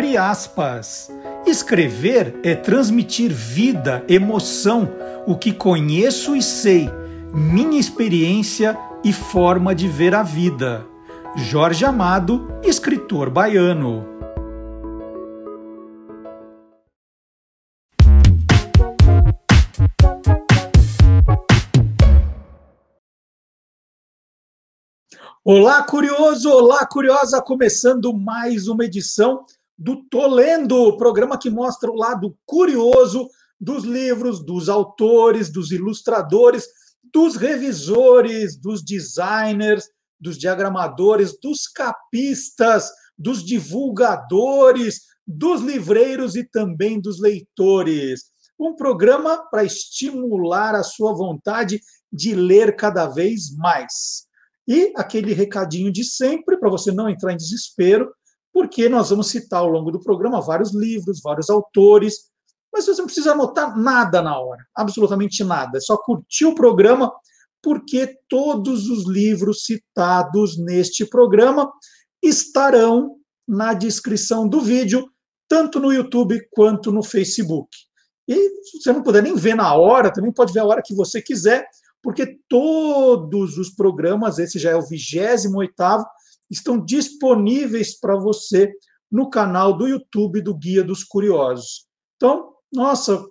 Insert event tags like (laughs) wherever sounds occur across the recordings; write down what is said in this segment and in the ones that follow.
Abre aspas. Escrever é transmitir vida, emoção, o que conheço e sei, minha experiência e forma de ver a vida. Jorge Amado, escritor baiano. Olá, curioso! Olá, curiosa! Começando mais uma edição do Tolendo, programa que mostra o lado curioso dos livros, dos autores, dos ilustradores, dos revisores, dos designers, dos diagramadores, dos capistas, dos divulgadores, dos livreiros e também dos leitores. Um programa para estimular a sua vontade de ler cada vez mais. E aquele recadinho de sempre, para você não entrar em desespero, porque nós vamos citar ao longo do programa vários livros, vários autores, mas você não precisa anotar nada na hora, absolutamente nada. É só curtir o programa, porque todos os livros citados neste programa estarão na descrição do vídeo, tanto no YouTube quanto no Facebook. E se você não puder nem ver na hora, também pode ver a hora que você quiser, porque todos os programas, esse já é o 28 estão disponíveis para você no canal do YouTube do Guia dos Curiosos. Então, nossa,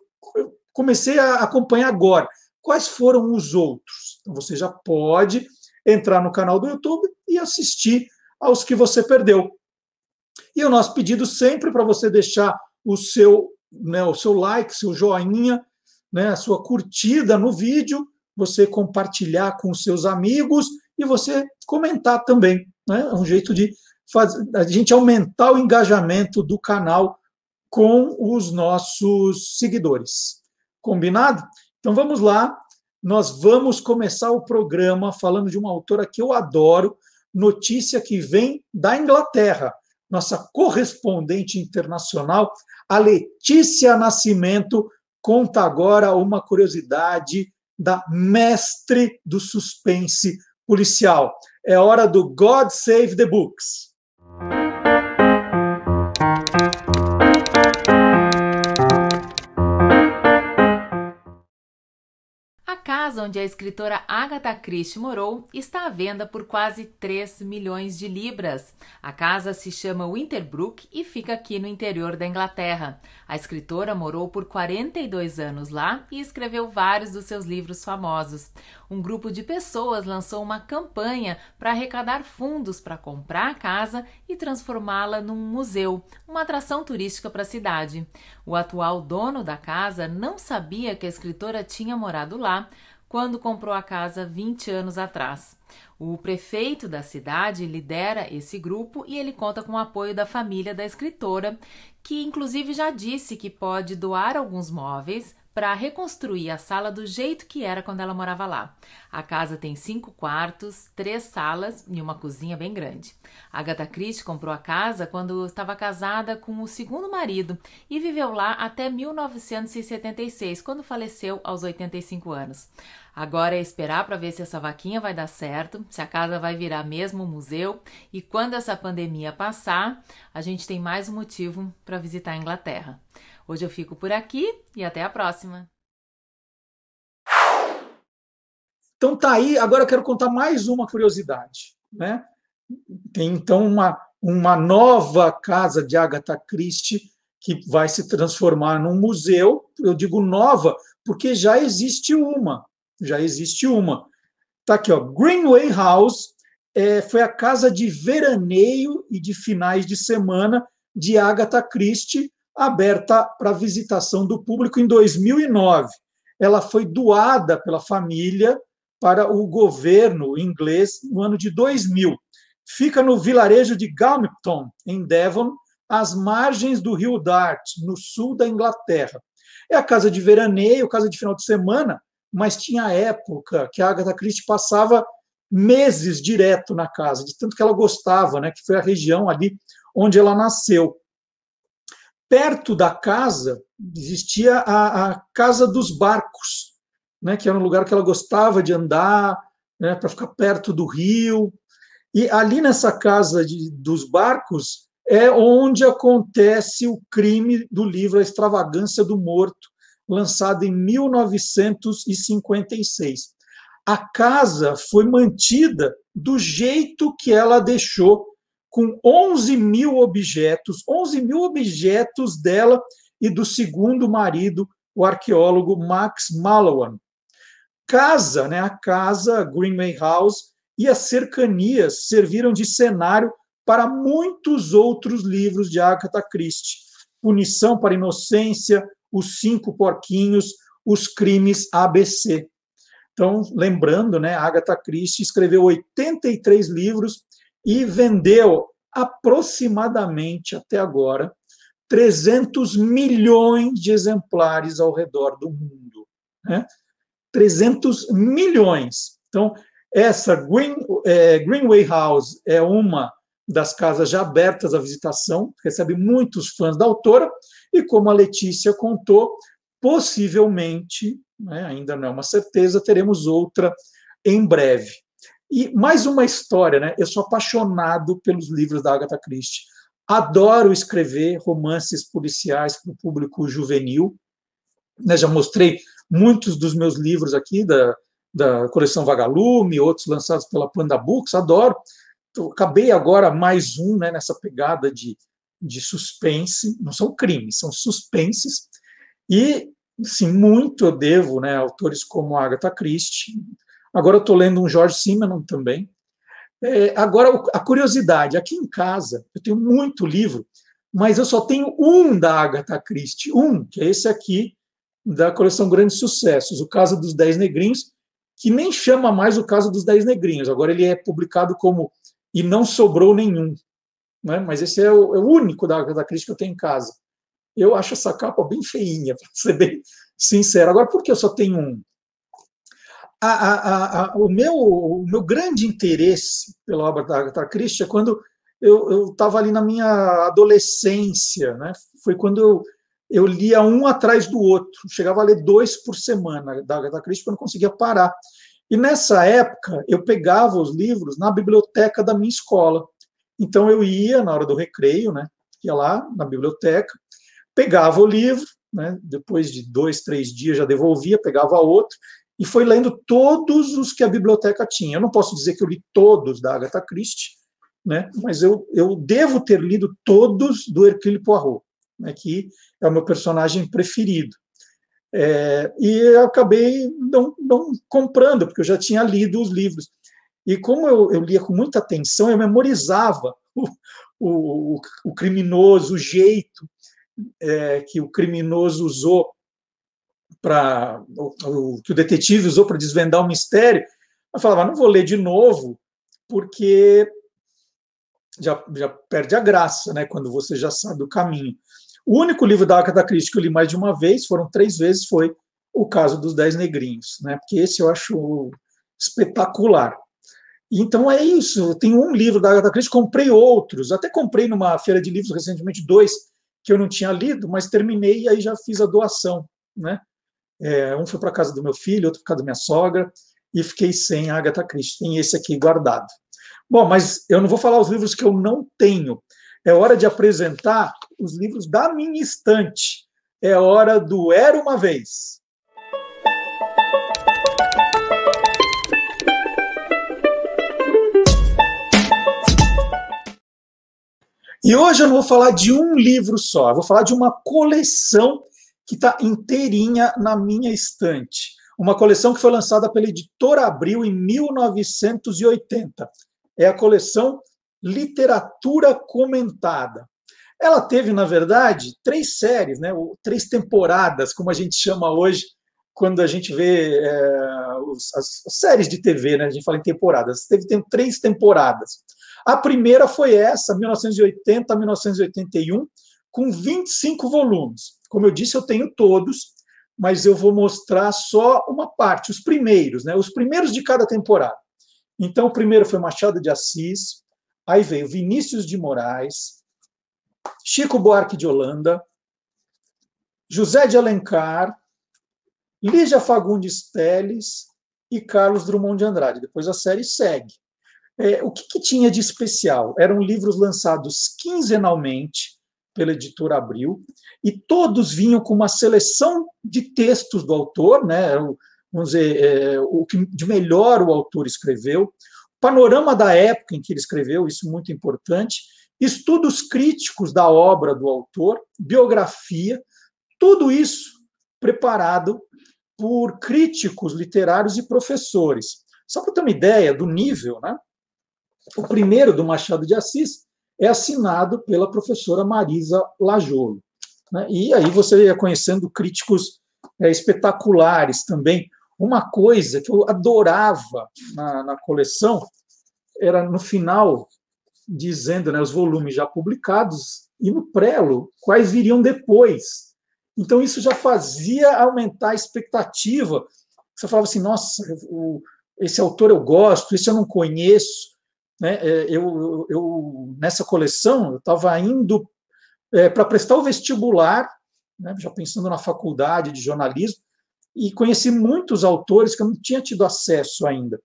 comecei a acompanhar agora. Quais foram os outros? Então, você já pode entrar no canal do YouTube e assistir aos que você perdeu. E o nosso pedido sempre para você deixar o seu, né, o seu like, seu joinha, né, a sua curtida no vídeo, você compartilhar com seus amigos e você comentar também. Né? É um jeito de fazer, a gente aumentar o engajamento do canal com os nossos seguidores. Combinado? Então vamos lá. Nós vamos começar o programa falando de uma autora que eu adoro, notícia que vem da Inglaterra. Nossa correspondente internacional, a Letícia Nascimento, conta agora uma curiosidade da mestre do suspense policial. É hora do God Save the Books. Casa onde a escritora Agatha Christie morou está à venda por quase 3 milhões de libras. A casa se chama Winterbrook e fica aqui no interior da Inglaterra. A escritora morou por 42 anos lá e escreveu vários dos seus livros famosos. Um grupo de pessoas lançou uma campanha para arrecadar fundos para comprar a casa e transformá-la num museu, uma atração turística para a cidade. O atual dono da casa não sabia que a escritora tinha morado lá, quando comprou a casa 20 anos atrás. O prefeito da cidade lidera esse grupo e ele conta com o apoio da família da escritora, que inclusive já disse que pode doar alguns móveis para reconstruir a sala do jeito que era quando ela morava lá. A casa tem cinco quartos, três salas e uma cozinha bem grande. A Agatha Christie comprou a casa quando estava casada com o segundo marido e viveu lá até 1976, quando faleceu aos 85 anos. Agora é esperar para ver se essa vaquinha vai dar certo, se a casa vai virar mesmo um museu e quando essa pandemia passar, a gente tem mais um motivo para visitar a Inglaterra. Hoje eu fico por aqui e até a próxima. Então tá aí, agora eu quero contar mais uma curiosidade, né? Tem então uma, uma nova casa de Agatha Christie que vai se transformar num museu. Eu digo nova porque já existe uma, já existe uma. Tá aqui, ó, Greenway House é, foi a casa de veraneio e de finais de semana de Agatha Christie, aberta para visitação do público em 2009. Ela foi doada pela família para o governo inglês no ano de 2000. Fica no vilarejo de Galmington, em Devon, às margens do rio Dart, no sul da Inglaterra. É a casa de veraneio, casa de final de semana, mas tinha época que a Agatha Christie passava meses direto na casa, de tanto que ela gostava, né, que foi a região ali onde ela nasceu perto da casa existia a, a Casa dos Barcos, né, que era um lugar que ela gostava de andar, né, para ficar perto do rio. E ali nessa casa de, dos barcos, é onde acontece o crime do livro A Extravagância do Morto, lançado em 1956. A casa foi mantida do jeito que ela deixou, com 11 mil objetos, 11 mil objetos dela e do segundo marido, o arqueólogo Max Mallowan. Casa, né, a casa Greenway House e as cercanias serviram de cenário para muitos outros livros de Agatha Christie. Punição para Inocência, Os Cinco Porquinhos, Os Crimes ABC. Então, lembrando, né, Agatha Christie escreveu 83 livros e vendeu aproximadamente até agora 300 milhões de exemplares ao redor do mundo. Né? 300 milhões. Então, essa Green, é, Greenway House é uma das casas já abertas à visitação, recebe muitos fãs da autora, e como a Letícia contou, possivelmente, né, ainda não é uma certeza, teremos outra em breve. E mais uma história, né? Eu sou apaixonado pelos livros da Agatha Christie. Adoro escrever romances policiais para o público juvenil. Né, já mostrei muitos dos meus livros aqui da, da coleção Vagalume, outros lançados pela Panda Books, adoro acabei agora mais um né, nessa pegada de, de suspense, não são crimes, são suspenses, e sim, muito eu devo né, autores como Agatha Christie. Agora eu estou lendo um George Simenon também. É, agora, a curiosidade, aqui em casa, eu tenho muito livro, mas eu só tenho um da Agatha Christie, um, que é esse aqui, da coleção Grandes Sucessos, o Caso dos Dez Negrinhos, que nem chama mais o Caso dos Dez Negrinhos, agora ele é publicado como e não sobrou nenhum. Né? Mas esse é o, é o único da Agatha Christie que eu tenho em casa. Eu acho essa capa bem feinha, (laughs) para ser bem sincero. Agora, por que eu só tenho um? A, a, a, o, meu, o meu grande interesse pela obra da Agatha Christie é quando eu estava ali na minha adolescência, né? foi quando eu, eu lia um atrás do outro, chegava a ler dois por semana da Agatha Christie, porque eu não conseguia parar. E nessa época, eu pegava os livros na biblioteca da minha escola. Então, eu ia na hora do recreio, né? ia lá na biblioteca, pegava o livro, né? depois de dois, três dias já devolvia, pegava outro, e foi lendo todos os que a biblioteca tinha. Eu não posso dizer que eu li todos da Agatha Christie, né? mas eu, eu devo ter lido todos do Hercule Poirot, né? que é o meu personagem preferido. É, e eu acabei não, não, comprando, porque eu já tinha lido os livros. E como eu, eu lia com muita atenção, eu memorizava o, o, o criminoso, o jeito é, que o criminoso usou para. O, que o detetive usou para desvendar o mistério. Eu falava, não vou ler de novo, porque já, já perde a graça, né, quando você já sabe o caminho. O único livro da Agatha Christie que eu li mais de uma vez, foram três vezes, foi o caso dos Dez Negrinhos, né? Porque esse eu acho espetacular. Então é isso. Tenho um livro da Agatha Christie, comprei outros. Até comprei numa feira de livros recentemente dois que eu não tinha lido, mas terminei e aí já fiz a doação, né? É, um foi para casa do meu filho, outro para casa da minha sogra e fiquei sem a Agatha Christie. Tem esse aqui guardado. Bom, mas eu não vou falar os livros que eu não tenho. É hora de apresentar os livros da minha estante. É hora do Era uma Vez. E hoje eu não vou falar de um livro só, eu vou falar de uma coleção que está inteirinha na minha estante. Uma coleção que foi lançada pela editora Abril em 1980. É a coleção literatura comentada. Ela teve, na verdade, três séries, né, três temporadas, como a gente chama hoje, quando a gente vê é, os, as, as, séries de TV, né, a gente fala em temporadas. Teve tem, três temporadas. A primeira foi essa, 1980 a 1981, com 25 volumes. Como eu disse, eu tenho todos, mas eu vou mostrar só uma parte, os primeiros, né, os primeiros de cada temporada. Então, o primeiro foi Machado de Assis, Aí veio Vinícius de Moraes, Chico Buarque de Holanda, José de Alencar, Lígia Fagundes Teles e Carlos Drummond de Andrade. Depois a série segue. É, o que, que, tinha de especial? Eram livros lançados quinzenalmente pela editora Abril, e todos vinham com uma seleção de textos do autor, né? vamos dizer, é, o que de melhor o autor escreveu, panorama da época em que ele escreveu, isso muito importante, estudos críticos da obra do autor, biografia, tudo isso preparado por críticos literários e professores. Só para ter uma ideia do nível, né? o primeiro do Machado de Assis é assinado pela professora Marisa Lajolo. Né? E aí você ia conhecendo críticos é, espetaculares também. Uma coisa que eu adorava na, na coleção era no final dizendo né, os volumes já publicados e no prelo quais viriam depois. Então isso já fazia aumentar a expectativa. Você falava assim, nossa, o, esse autor eu gosto, esse eu não conheço. Né? É, eu, eu nessa coleção eu estava indo é, para prestar o vestibular, né, já pensando na faculdade de jornalismo, e conheci muitos autores que eu não tinha tido acesso ainda.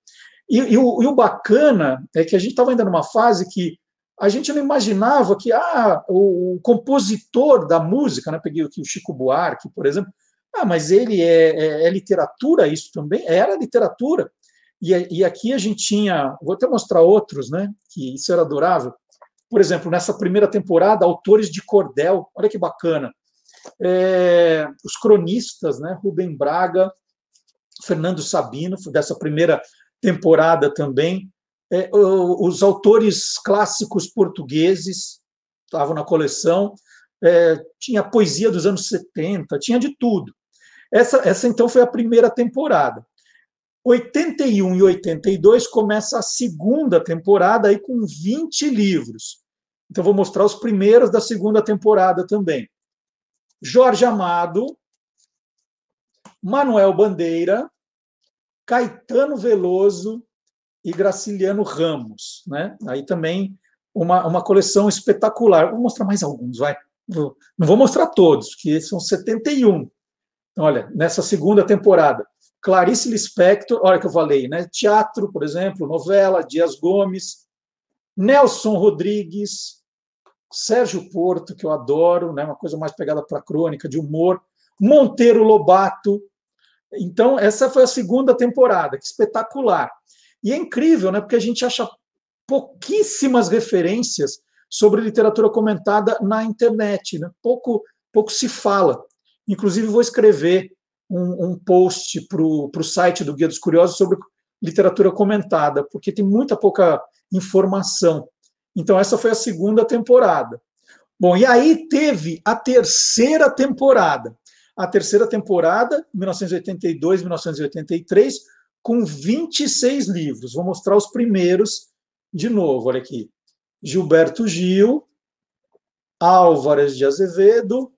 E, e, o, e o, bacana é que a gente estava ainda numa fase que a gente não imaginava que ah, o, o compositor da música, né, peguei aqui o Chico Buarque, por exemplo, ah, mas ele é, é, é literatura, isso também? Era literatura. E, e, aqui a gente tinha, vou até mostrar outros, né, que isso era adorável. Por exemplo, nessa primeira temporada, autores de cordel, olha que bacana. É, os cronistas, né, Rubem Braga, Fernando Sabino, dessa primeira temporada também. É, os autores clássicos portugueses estavam na coleção, é, tinha poesia dos anos 70, tinha de tudo. Essa, essa então foi a primeira temporada. 81 e 82 começa a segunda temporada aí com 20 livros. Então vou mostrar os primeiros da segunda temporada também. Jorge Amado, Manuel Bandeira, Caetano Veloso e Graciliano Ramos. Né? Aí também uma, uma coleção espetacular. Vou mostrar mais alguns, vai. Não vou mostrar todos, porque são 71. Olha, nessa segunda temporada. Clarice Lispector, olha que eu falei, né? Teatro, por exemplo, novela, Dias Gomes, Nelson Rodrigues, Sérgio Porto, que eu adoro, né? Uma coisa mais pegada para crônica, de humor, Monteiro Lobato, então, essa foi a segunda temporada, que espetacular. E é incrível, né? Porque a gente acha pouquíssimas referências sobre literatura comentada na internet, né? Pouco, pouco se fala. Inclusive, vou escrever um, um post para o site do Guia dos Curiosos sobre literatura comentada, porque tem muita pouca informação. Então, essa foi a segunda temporada. Bom, e aí teve a terceira temporada a terceira temporada, 1982, 1983, com 26 livros. Vou mostrar os primeiros de novo, olha aqui. Gilberto Gil, Álvares de Azevedo,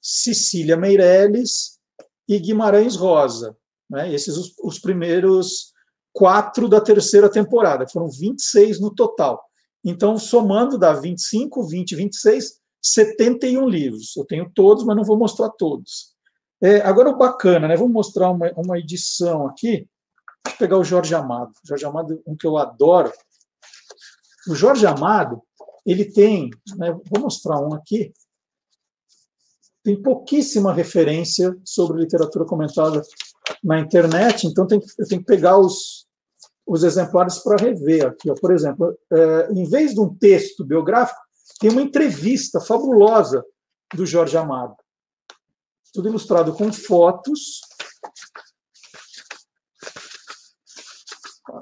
Cecília Meirelles e Guimarães Rosa. Né? Esses os, os primeiros quatro da terceira temporada. Foram 26 no total. Então, somando, dá 25, 20, 26, 71 livros. Eu tenho todos, mas não vou mostrar todos. É, agora, o bacana, né? Vou mostrar uma, uma edição aqui. Vou pegar o Jorge Amado. O Jorge Amado, um que eu adoro. O Jorge Amado, ele tem, né, vou mostrar um aqui, tem pouquíssima referência sobre literatura comentada na internet, então tem, eu tenho que pegar os, os exemplares para rever aqui. Ó. Por exemplo, é, em vez de um texto biográfico, tem uma entrevista fabulosa do Jorge Amado. Tudo ilustrado com fotos.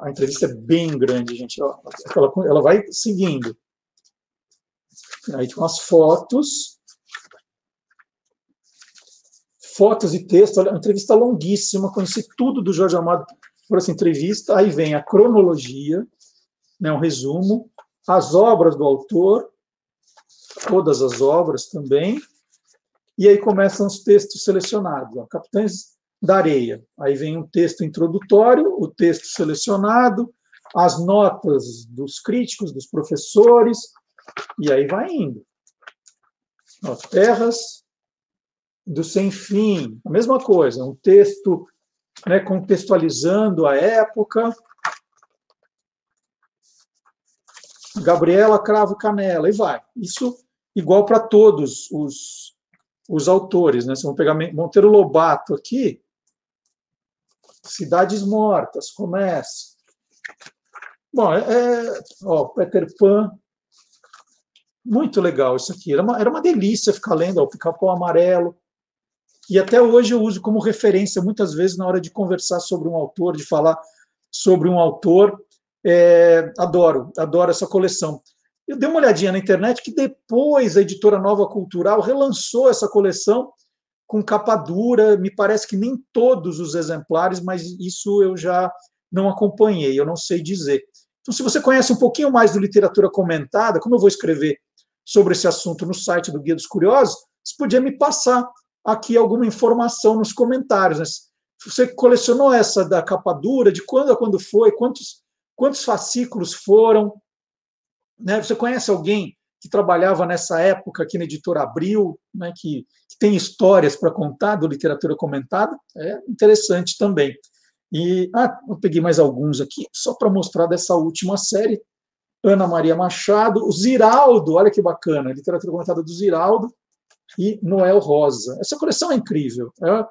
A entrevista é bem grande, gente. Ela, ela vai seguindo. Aí tem umas fotos. Fotos e texto. Olha, uma entrevista longuíssima. Conheci tudo do Jorge Amado por essa entrevista. Aí vem a cronologia, né, um resumo, as obras do autor, todas as obras também, e aí começam os textos selecionados. Ó, Capitães da Areia. Aí vem um texto introdutório, o texto selecionado, as notas dos críticos, dos professores, e aí vai indo. Ó, terras do Sem Fim, a mesma coisa, um texto né, contextualizando a época. Gabriela Cravo Canela, e vai. Isso igual para todos os, os autores. Né? Vamos pegar Monteiro Lobato aqui, Cidades Mortas, começa. Bom, é, é, ó, Peter Pan, muito legal isso aqui. Era uma, era uma delícia ficar lendo o Pica-Pau Amarelo. E até hoje eu uso como referência, muitas vezes, na hora de conversar sobre um autor, de falar sobre um autor. É, adoro, adoro essa coleção. Eu dei uma olhadinha na internet que depois a editora Nova Cultural relançou essa coleção com capa dura. Me parece que nem todos os exemplares, mas isso eu já não acompanhei, eu não sei dizer. Então, se você conhece um pouquinho mais do literatura comentada, como eu vou escrever sobre esse assunto no site do Guia dos Curiosos, você podia me passar aqui alguma informação nos comentários. Né? Você colecionou essa da capa dura, de quando a quando foi, quantos, quantos fascículos foram? Né? Você conhece alguém que trabalhava nessa época aqui na editora Abril, né? que, que tem histórias para contar do literatura comentada? É interessante também. E ah, eu peguei mais alguns aqui, só para mostrar dessa última série. Ana Maria Machado, o Ziraldo, olha que bacana, literatura comentada do Ziraldo, e Noel Rosa. Essa coleção é incrível. É,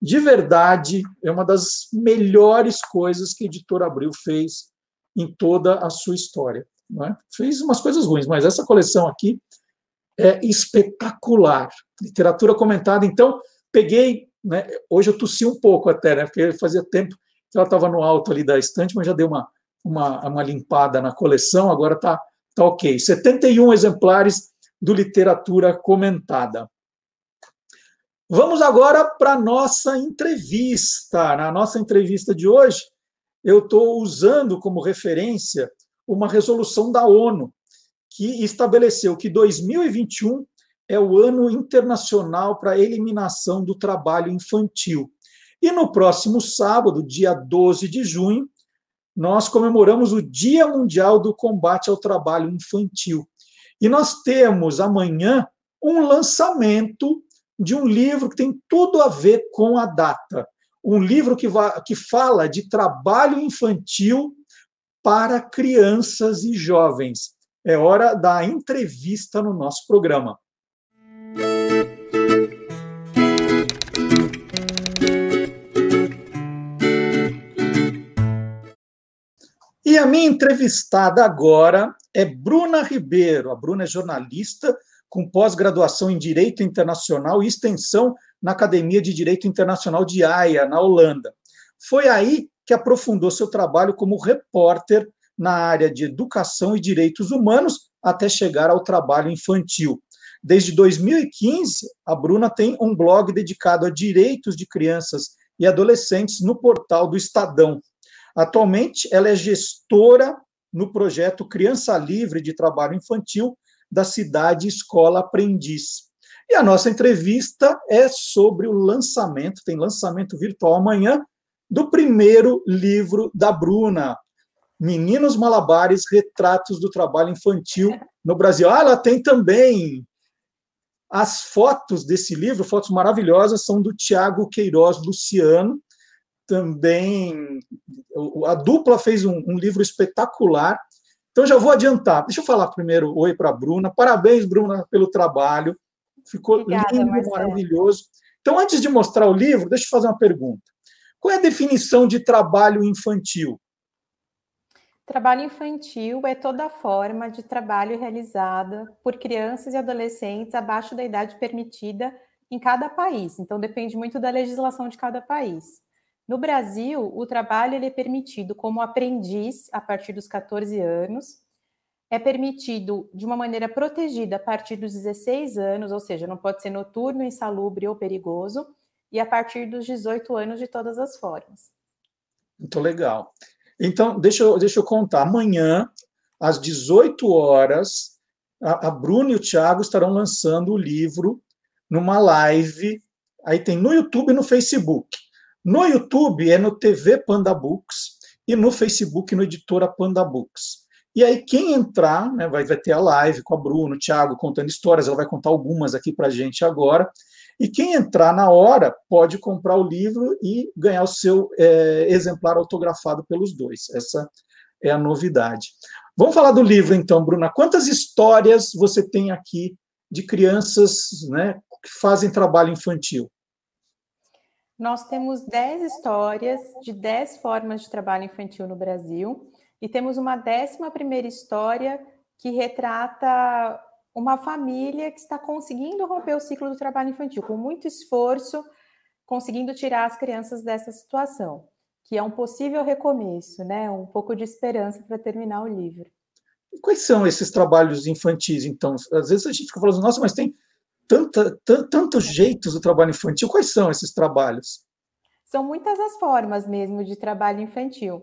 de verdade, é uma das melhores coisas que a editora Abril fez em toda a sua história. É? Fez umas coisas ruins, mas essa coleção aqui é espetacular. Literatura comentada. Então, peguei. Né, hoje eu tossi um pouco até, né, porque fazia tempo que ela estava no alto ali da estante, mas já deu uma, uma, uma limpada na coleção, agora está tá ok. 71 exemplares do Literatura Comentada. Vamos agora para a nossa entrevista. Na nossa entrevista de hoje, eu estou usando como referência uma resolução da ONU, que estabeleceu que 2021 é o ano internacional para a eliminação do trabalho infantil. E no próximo sábado, dia 12 de junho, nós comemoramos o Dia Mundial do Combate ao Trabalho Infantil. E nós temos amanhã um lançamento de um livro que tem tudo a ver com a data. Um livro que, que fala de trabalho infantil para crianças e jovens. É hora da entrevista no nosso programa. E a minha entrevistada agora é Bruna Ribeiro. A Bruna é jornalista com pós-graduação em Direito Internacional e extensão na Academia de Direito Internacional de Haia, na Holanda. Foi aí que aprofundou seu trabalho como repórter na área de educação e direitos humanos até chegar ao trabalho infantil. Desde 2015, a Bruna tem um blog dedicado a direitos de crianças e adolescentes no portal do Estadão. Atualmente, ela é gestora no projeto Criança Livre de Trabalho Infantil da cidade Escola Aprendiz. E a nossa entrevista é sobre o lançamento, tem lançamento virtual amanhã, do primeiro livro da Bruna, Meninos Malabares, Retratos do Trabalho Infantil no Brasil. Ah, ela tem também as fotos desse livro, fotos maravilhosas, são do Tiago Queiroz Luciano, também a dupla fez um, um, livro espetacular. Então já vou adiantar. Deixa eu falar primeiro oi para a Bruna. Parabéns, Bruna, pelo trabalho. Ficou Obrigada, lindo, Marcelo. maravilhoso. Então, antes de mostrar o livro, deixa eu fazer uma pergunta. Qual é a definição de trabalho infantil? Trabalho infantil é toda forma de trabalho realizada por crianças e adolescentes abaixo da idade permitida em cada país. Então, depende muito da legislação de cada país. No Brasil, o trabalho ele é permitido como aprendiz a partir dos 14 anos, é permitido de uma maneira protegida a partir dos 16 anos, ou seja, não pode ser noturno, insalubre ou perigoso, e a partir dos 18 anos de todas as formas. Muito legal. Então, deixa eu, deixa eu contar. Amanhã, às 18 horas, a, a Bruna e o Thiago estarão lançando o livro numa live. Aí tem no YouTube e no Facebook. No YouTube é no TV Panda Books e no Facebook no Editora Panda Books. E aí, quem entrar, né, vai, vai ter a live com a Bruno, o Thiago contando histórias, ela vai contar algumas aqui para a gente agora. E quem entrar na hora pode comprar o livro e ganhar o seu é, exemplar autografado pelos dois. Essa é a novidade. Vamos falar do livro, então, Bruna. Quantas histórias você tem aqui de crianças né, que fazem trabalho infantil? Nós temos 10 histórias de 10 formas de trabalho infantil no Brasil e temos uma décima primeira história que retrata uma família que está conseguindo romper o ciclo do trabalho infantil, com muito esforço, conseguindo tirar as crianças dessa situação, que é um possível recomeço, né? Um pouco de esperança para terminar o livro. Quais são esses trabalhos infantis, então? Às vezes a gente fica falando, nossa, mas tem tanta, tantos jeitos do trabalho infantil. Quais são esses trabalhos? São muitas as formas mesmo de trabalho infantil.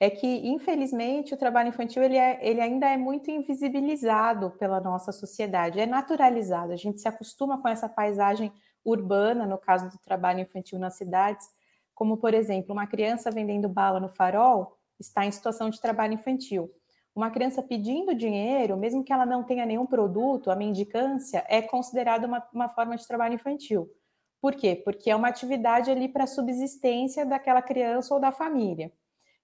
É que, infelizmente, o trabalho infantil ele, é, ele ainda é muito invisibilizado pela nossa sociedade, é naturalizado. A gente se acostuma com essa paisagem urbana, no caso do trabalho infantil nas cidades, como, por exemplo, uma criança vendendo bala no farol está em situação de trabalho infantil. Uma criança pedindo dinheiro, mesmo que ela não tenha nenhum produto, a mendicância é considerada uma, uma forma de trabalho infantil. Por quê? Porque é uma atividade ali para a subsistência daquela criança ou da família.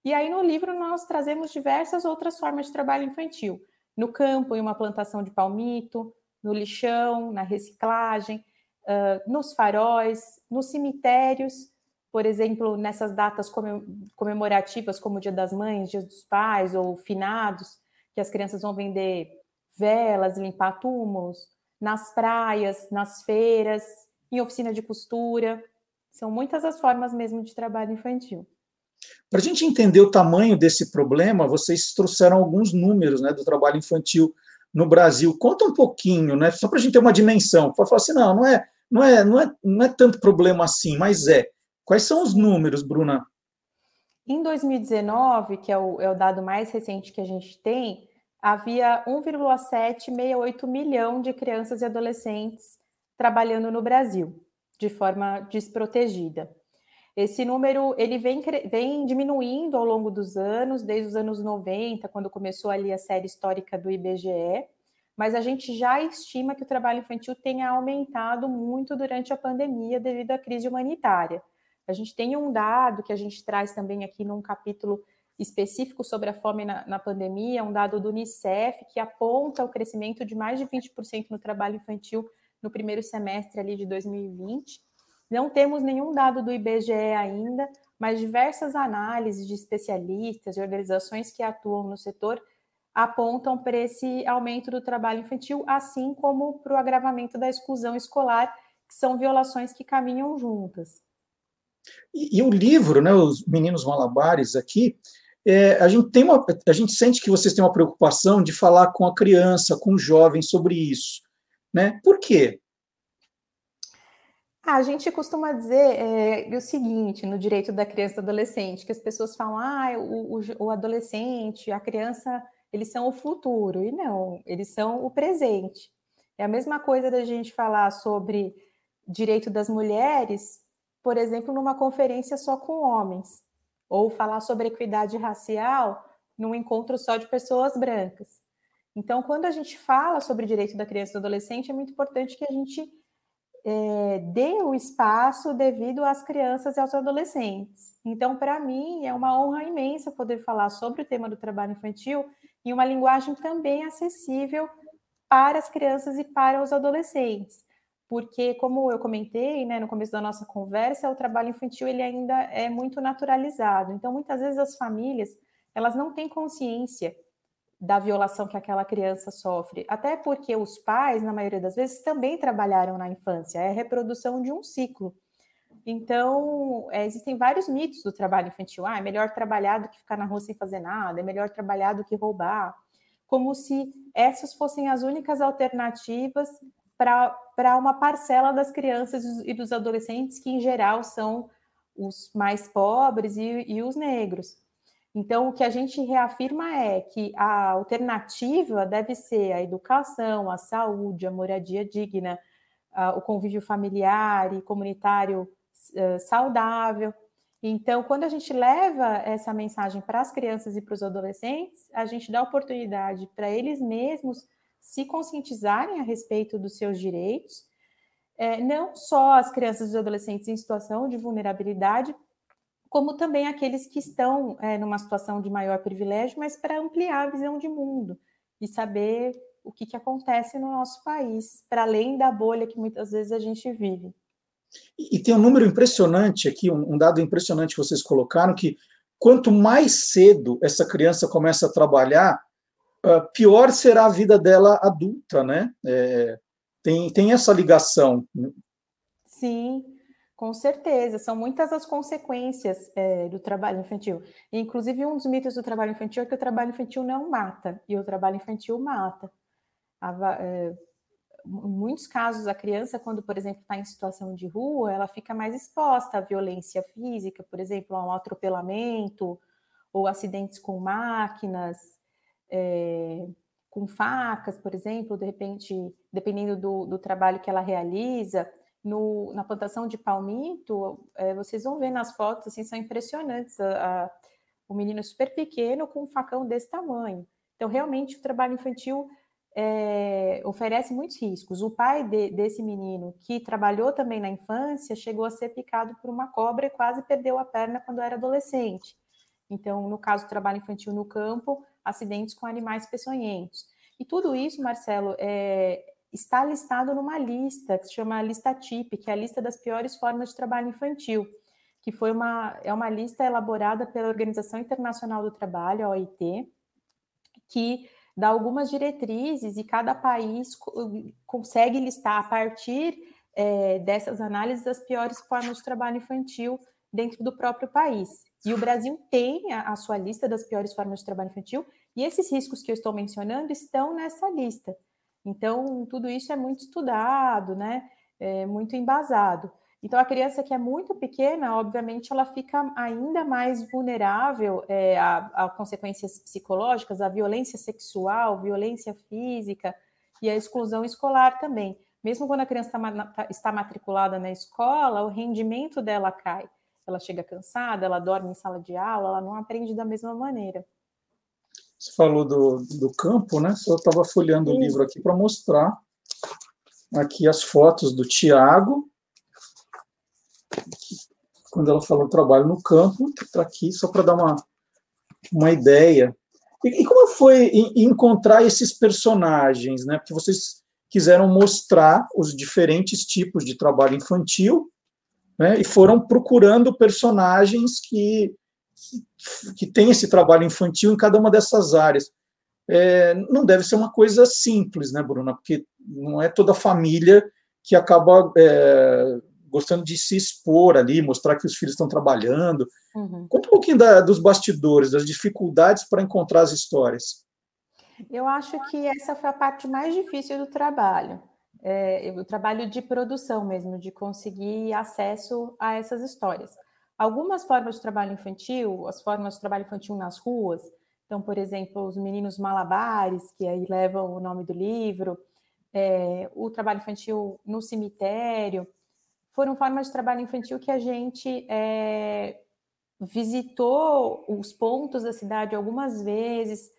E aí no livro nós trazemos diversas outras formas de trabalho infantil. No campo, em uma plantação de palmito, no lixão, na reciclagem, uh, nos faróis, nos cemitérios, por exemplo, nessas datas comemorativas, como o Dia das Mães, Dia dos Pais ou finados, que as crianças vão vender velas, limpar túmulos, nas praias, nas feiras, em oficina de costura. São muitas as formas mesmo de trabalho infantil. Para a gente entender o tamanho desse problema, vocês trouxeram alguns números né, do trabalho infantil no Brasil. Conta um pouquinho, né, só para a gente ter uma dimensão. Para falar assim, não, não é, não, é, não, é, não é tanto problema assim, mas é. Quais são os números, Bruna? Em 2019, que é o, é o dado mais recente que a gente tem, havia 1,768 milhão de crianças e adolescentes trabalhando no Brasil de forma desprotegida. Esse número ele vem, vem diminuindo ao longo dos anos, desde os anos 90, quando começou ali a série histórica do IBGE, mas a gente já estima que o trabalho infantil tenha aumentado muito durante a pandemia devido à crise humanitária. A gente tem um dado que a gente traz também aqui num capítulo específico sobre a fome na, na, pandemia, um dado do Unicef, que aponta o crescimento de mais de 20% no trabalho infantil no primeiro semestre ali de 2020. Não temos nenhum dado do IBGE ainda, mas diversas análises de especialistas e organizações que atuam no setor apontam para esse aumento do trabalho infantil, assim como para o agravamento da exclusão escolar, que são violações que caminham juntas. E, e, o livro, né, os Meninos Malabares aqui, é, a, gente tem uma, a gente sente que vocês têm uma preocupação de falar com a criança, com o jovem sobre isso. Né? Por quê? Ah, a gente costuma dizer é, o seguinte no direito da criança e do adolescente, que as pessoas falam, ah, o, o, o adolescente, a criança, eles são o futuro. E não, eles são o presente. É a mesma coisa da gente falar sobre direito das mulheres por exemplo, numa conferência só com homens, ou falar sobre equidade racial num encontro só de pessoas brancas. Então, quando a gente fala sobre direito da criança e do adolescente, é muito importante que a gente é, dê o espaço devido às crianças e aos adolescentes. Então, para mim, é uma honra imensa poder falar sobre o tema do trabalho infantil em uma linguagem também acessível para as crianças e para os adolescentes porque como eu comentei, né, no começo da nossa conversa, o trabalho infantil ele ainda é muito naturalizado. Então, muitas vezes as famílias, elas não têm consciência da violação que aquela criança sofre, até porque os pais, na maioria das vezes, também trabalharam na infância, é a reprodução de um ciclo. Então, é, existem vários mitos do trabalho infantil. Ah, é melhor trabalhar do que ficar na rua sem fazer nada, é melhor trabalhar do que roubar. Como se essas fossem as únicas alternativas para uma parcela das crianças e dos adolescentes, que em geral são os mais pobres e, e os negros. Então, o que a gente reafirma é que a alternativa deve ser a educação, a saúde, a moradia digna, o convívio familiar e comunitário uh, saudável. Então, quando a gente leva essa mensagem para as crianças e para os adolescentes, a gente dá oportunidade para eles mesmos se conscientizarem a respeito dos seus direitos, é, não só as crianças e adolescentes em situação de vulnerabilidade, como também aqueles que estão é, numa situação de maior privilégio, mas para ampliar a visão de mundo e saber o que, que acontece no nosso país, para além da bolha que muitas vezes a gente vive. E, tem um número impressionante aqui, um, um dado impressionante que vocês colocaram, que quanto mais cedo essa criança começa a trabalhar, pior será a vida dela adulta, né? É, tem, tem essa ligação. Sim, com certeza. São muitas as consequências é, do trabalho infantil. inclusive, um dos mitos do trabalho infantil é que o trabalho infantil não mata, e o trabalho infantil mata. A, é, em muitos casos, a criança, quando, por exemplo, está em situação de rua, ela fica mais exposta à violência física, por exemplo, a um atropelamento ou acidentes com máquinas, é, com facas, por exemplo, de repente, dependendo do, do trabalho que ela realiza, no, na plantação de palmito, é, vocês vão ver nas fotos, assim, são impressionantes, a, a, o menino super pequeno com um facão desse tamanho. Então, realmente, o trabalho infantil é, oferece muitos riscos. O pai de, desse menino, que trabalhou também na infância, chegou a ser picado por uma cobra e quase perdeu a perna quando era adolescente. Então, no caso do trabalho infantil no campo, acidentes com animais peçonhentos. E tudo isso, Marcelo, é, está listado numa lista que se chama lista TIP, que é a lista das piores formas de trabalho infantil, que foi uma, é uma lista elaborada pela Organização Internacional do Trabalho, a OIT, que dá algumas diretrizes e cada país consegue listar a partir é, dessas análises as piores formas de trabalho infantil dentro do próprio país. E o Brasil tem a, a sua lista das piores formas de trabalho infantil, e esses riscos que eu estou mencionando estão nessa lista. Então, tudo isso é muito estudado, né? É muito embasado. Então, a criança que é muito pequena, obviamente, ela fica ainda mais vulnerável é, a, a, consequências psicológicas, a violência sexual, violência física e a exclusão escolar também. Mesmo quando a criança tá, tá, está matriculada na escola, o rendimento dela cai. Ela chega cansada, ela dorme em sala de aula, ela não aprende da mesma maneira. Você falou do, do campo, né? Eu estava folheando Sim. o livro aqui para mostrar aqui as fotos do Tiago quando ela falou trabalho no campo, está aqui só para dar uma, uma ideia. E, e, como foi encontrar esses personagens, né? Porque vocês quiseram mostrar os diferentes tipos de trabalho infantil, né? E foram procurando personagens que, que, que têm esse trabalho infantil em cada uma dessas áreas. É, não deve ser uma coisa simples, né, Bruna? Porque não é toda família que acaba é, gostando de se expor ali, mostrar que os filhos estão trabalhando. Uhum. Conta um pouquinho da, dos bastidores, das dificuldades para encontrar as histórias. Eu acho que essa foi a parte mais difícil do trabalho. É, o trabalho de produção mesmo, de conseguir acesso a essas histórias. Algumas formas de trabalho infantil, as formas de trabalho infantil nas ruas, então, por exemplo, os meninos malabares, que aí levam o nome do livro, é, o trabalho infantil no cemitério, foram formas de trabalho infantil que a gente é, visitou os pontos da cidade algumas vezes,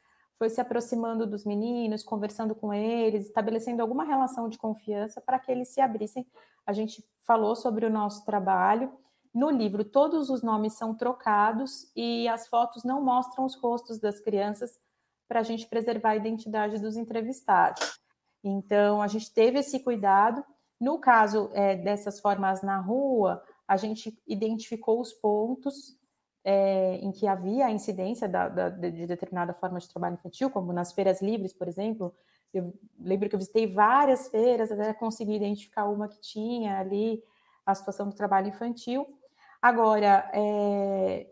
foi se aproximando dos meninos, conversando com eles, estabelecendo alguma relação de confiança para que eles se abrissem. A gente falou sobre o nosso trabalho. No livro, todos os nomes são trocados e as fotos não mostram os rostos das crianças para a gente preservar a identidade dos entrevistados. Então, a gente teve esse cuidado no caso é, dessas formas na rua, a gente identificou os pontos é, em que havia a incidência da, da, de determinada forma de trabalho infantil, como nas feiras livres, por exemplo. Eu lembro que eu visitei várias feiras até conseguir identificar uma que tinha ali a situação do trabalho infantil. Agora, é,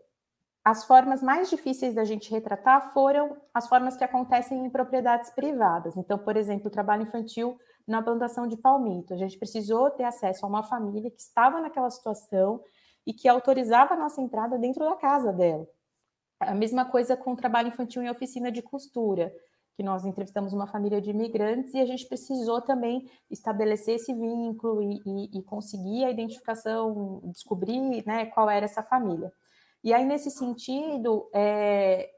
as formas mais difíceis da gente retratar foram as formas que acontecem em propriedades privadas. Então, por exemplo, o trabalho infantil na plantação de palmito. A gente precisou ter acesso a uma família que estava naquela situação e que autorizava a nossa entrada dentro da casa dela. A mesma coisa com o trabalho infantil em oficina de costura, que nós entrevistamos uma família de imigrantes e a gente precisou também estabelecer esse vínculo e, e, e conseguir a identificação, descobrir né, qual era essa família. E aí, nesse sentido, é,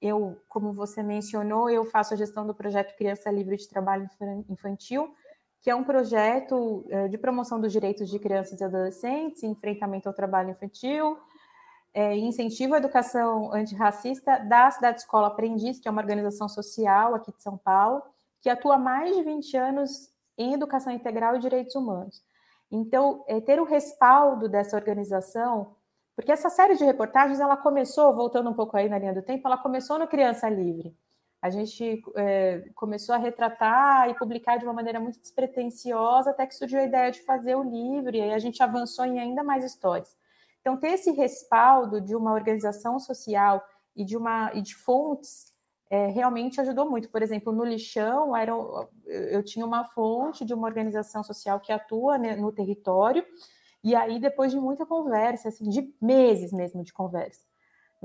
eu, como você mencionou, eu faço a gestão do projeto Criança Livre de Trabalho Infantil, que é um projeto eh, de promoção dos direitos de crianças e adolescentes, enfrentamento ao trabalho infantil, é, incentivo à educação antirracista da Cidade Escola Aprendiz, que é uma organização social aqui de São Paulo, que atua há mais de 20 anos em educação integral e direitos humanos. Então, é, ter o respaldo dessa organização, porque essa série de reportagens, ela começou, voltando um pouco aí na linha do tempo, ela começou no Criança Livre. A gente é, começou a retratar e publicar de uma maneira muito despretensiosa, até que surgiu a ideia de fazer o livro, e aí a gente avançou em ainda mais histórias. Então, ter esse respaldo de uma organização social e de, uma, e de fontes é, realmente ajudou muito. Por exemplo, no lixão, era, eu tinha uma fonte de uma organização social que atua né, no território, e aí, depois de muita conversa, assim, de meses mesmo de conversa,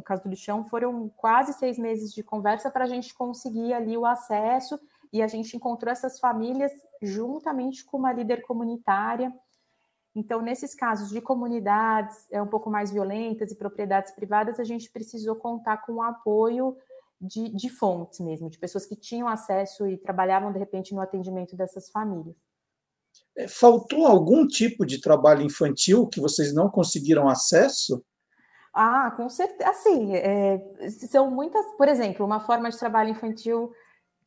no caso do lixão, foram quase seis meses de conversa para a gente conseguir ali o acesso, e a gente encontrou essas famílias juntamente com uma líder comunitária então, nesses casos de comunidades é, um pouco mais violentas e propriedades privadas, a gente precisou contar com o apoio de, de fontes mesmo, de pessoas que tinham acesso e trabalhavam, de repente, no atendimento dessas famílias. É, faltou algum tipo de trabalho infantil que vocês não conseguiram acesso? Ah, com certeza. Assim, é, são muitas. Por exemplo, uma forma de trabalho infantil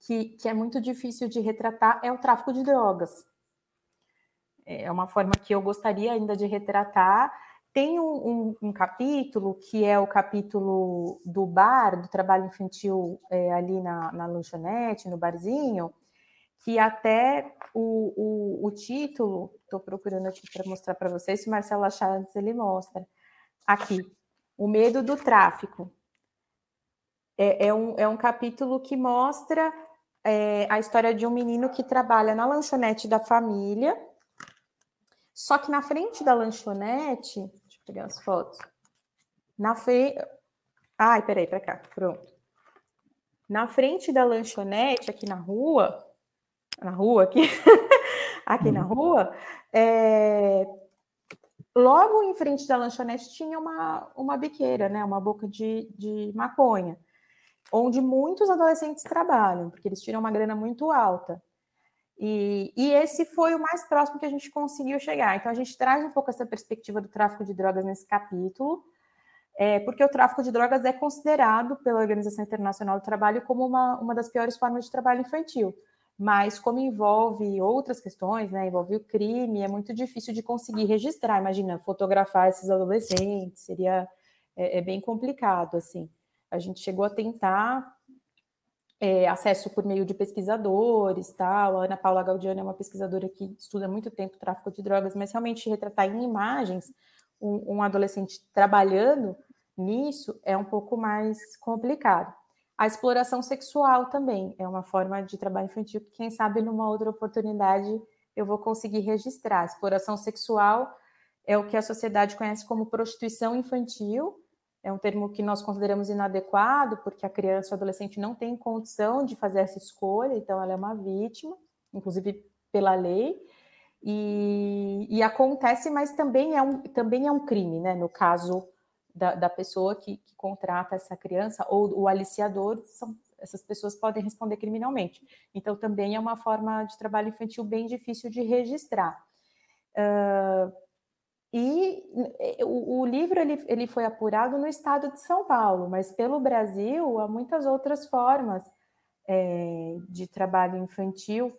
que, que é muito difícil de retratar é o tráfico de drogas é uma forma que eu gostaria ainda de retratar. Tem um, um, um capítulo que é o capítulo do bar, do trabalho infantil é, ali na, na lanchonete, no barzinho, que até o, o, o título, estou procurando aqui para mostrar para vocês, se Marcelo achar antes ele mostra. Aqui, o medo do tráfico. É, é, um, é um capítulo que mostra é, a história de um menino que trabalha na lanchonete da família, só que na frente da lanchonete, deixa eu pegar as fotos. Na frente. Ai, peraí, para cá, pronto. Na frente da lanchonete, aqui na rua, na rua aqui, (laughs) aqui na uhum. rua, é... logo em frente da lanchonete tinha uma, uma biqueira, né? Uma boca de, de maconha, onde muitos adolescentes trabalham, porque eles tiram uma grana muito alta. E, e, esse foi o mais próximo que a gente conseguiu chegar. Então, a gente traz um pouco essa perspectiva do tráfico de drogas nesse capítulo, é, porque o tráfico de drogas é considerado pela Organização Internacional do Trabalho como uma, uma das piores formas de trabalho infantil. Mas, como envolve outras questões, né, envolve o crime, é muito difícil de conseguir registrar. Imagina, fotografar esses adolescentes, seria é, é bem complicado. assim. A gente chegou a tentar é, acesso por meio de pesquisadores, tal. A Ana Paula Gaudiano é uma pesquisadora que estuda muito tempo tráfico de drogas, mas realmente retratar em imagens um, um adolescente trabalhando nisso é um pouco mais complicado. A exploração sexual também é uma forma de trabalho infantil que, quem sabe, numa outra oportunidade eu vou conseguir registrar. A exploração sexual é o que a sociedade conhece como prostituição infantil, é um termo que nós consideramos inadequado, porque a criança ou adolescente não tem condição de fazer essa escolha, então ela é uma vítima, inclusive pela lei, e, e acontece, mas também é um, também é um crime, né? No caso da, da pessoa que, que, contrata essa criança ou o aliciador, são, essas pessoas podem responder criminalmente. Então, também é uma forma de trabalho infantil bem difícil de registrar. Uh, e eh, o, o livro ele, ele foi apurado no estado de São Paulo, mas pelo Brasil há muitas outras formas é, de trabalho infantil,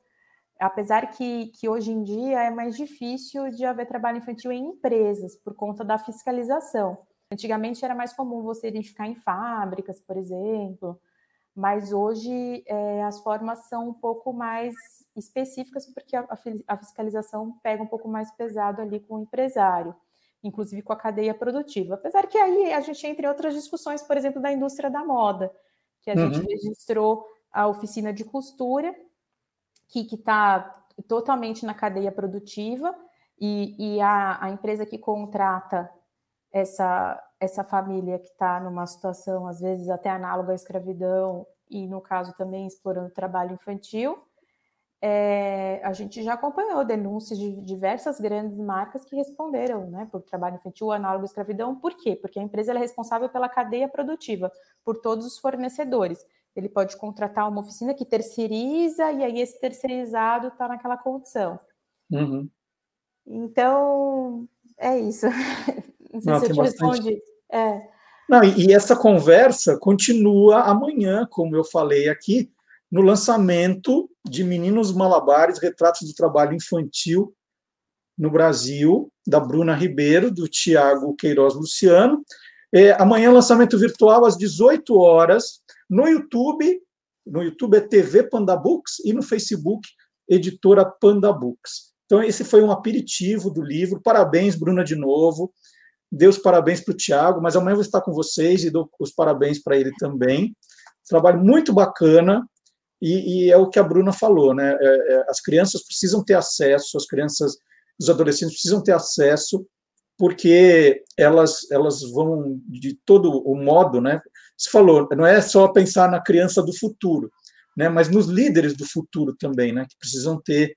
apesar que, que hoje em dia é mais difícil de haver trabalho infantil em empresas por conta da fiscalização. Antigamente era mais comum você identificar em fábricas, por exemplo, mas hoje é, as formas são um pouco mais específicas, porque a, a, fiscalização pega um pouco mais pesado ali com o empresário, inclusive com a cadeia produtiva. Apesar que aí a gente entra em outras discussões, por exemplo, da indústria da moda, que a uhum. gente registrou a oficina de costura, que está totalmente na cadeia produtiva, e, e a, a empresa que contrata essa, essa família que está numa situação, às vezes, até análoga à escravidão, e no caso também explorando trabalho infantil, é, a gente já acompanhou denúncias de diversas grandes marcas que responderam né, por trabalho infantil análogo à escravidão. Por quê? Porque a empresa é responsável pela cadeia produtiva, por todos os fornecedores. Ele pode contratar uma oficina que terceiriza, e aí esse terceirizado está naquela condição. Uhum. Então, é isso. (laughs) Não sei Não, se eu te bastante... responde. É. Não, e, e essa conversa continua amanhã, como eu falei aqui, no lançamento de Meninos Malabares, Retratos do Trabalho Infantil no Brasil, da Bruna Ribeiro, do Tiago Queiroz Luciano. É, amanhã, lançamento virtual às 18 horas, no YouTube, no YouTube é TV Panda Books e no Facebook, editora Panda Books. Então, esse foi um aperitivo do livro. Parabéns, Bruna, de novo. Deus parabéns para o Tiago, mas amanhã eu vou estar com vocês e dou os parabéns para ele também. Trabalho muito bacana, e, e, é o que a Bruna falou, né? É, é, as crianças precisam ter acesso, as crianças, os adolescentes precisam ter acesso, porque elas, elas vão de todo o modo, né? Você falou, não é só pensar na criança do futuro, né? Mas nos líderes do futuro também, né? Que precisam ter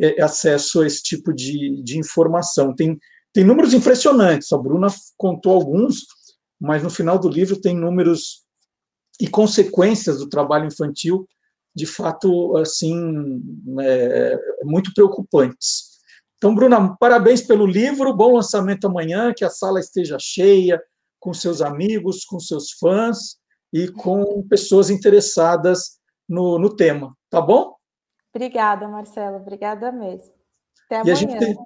é, acesso a esse tipo de, de informação. Tem, tem números impressionantes, a Bruna contou alguns, mas no final do livro tem números e consequências do trabalho infantil, de fato, assim, é, muito preocupantes. Então, Bruna, parabéns pelo livro, bom lançamento amanhã, que a sala esteja cheia, com seus amigos, com seus fãs e com pessoas interessadas no, no tema, tá bom? Obrigada, Marcelo. Obrigada mesmo. Até amanhã. Gente,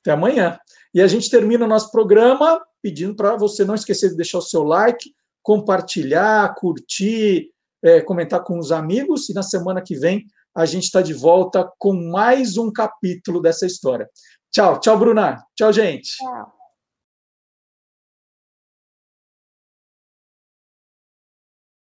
até amanhã. E a gente termina o nosso programa pedindo para você não esquecer de deixar o seu like, compartilhar, curtir, é, comentar com os amigos. E na semana que vem a gente está de volta com mais um capítulo dessa história. Tchau, tchau, Bruna. Tchau, gente. Tchau.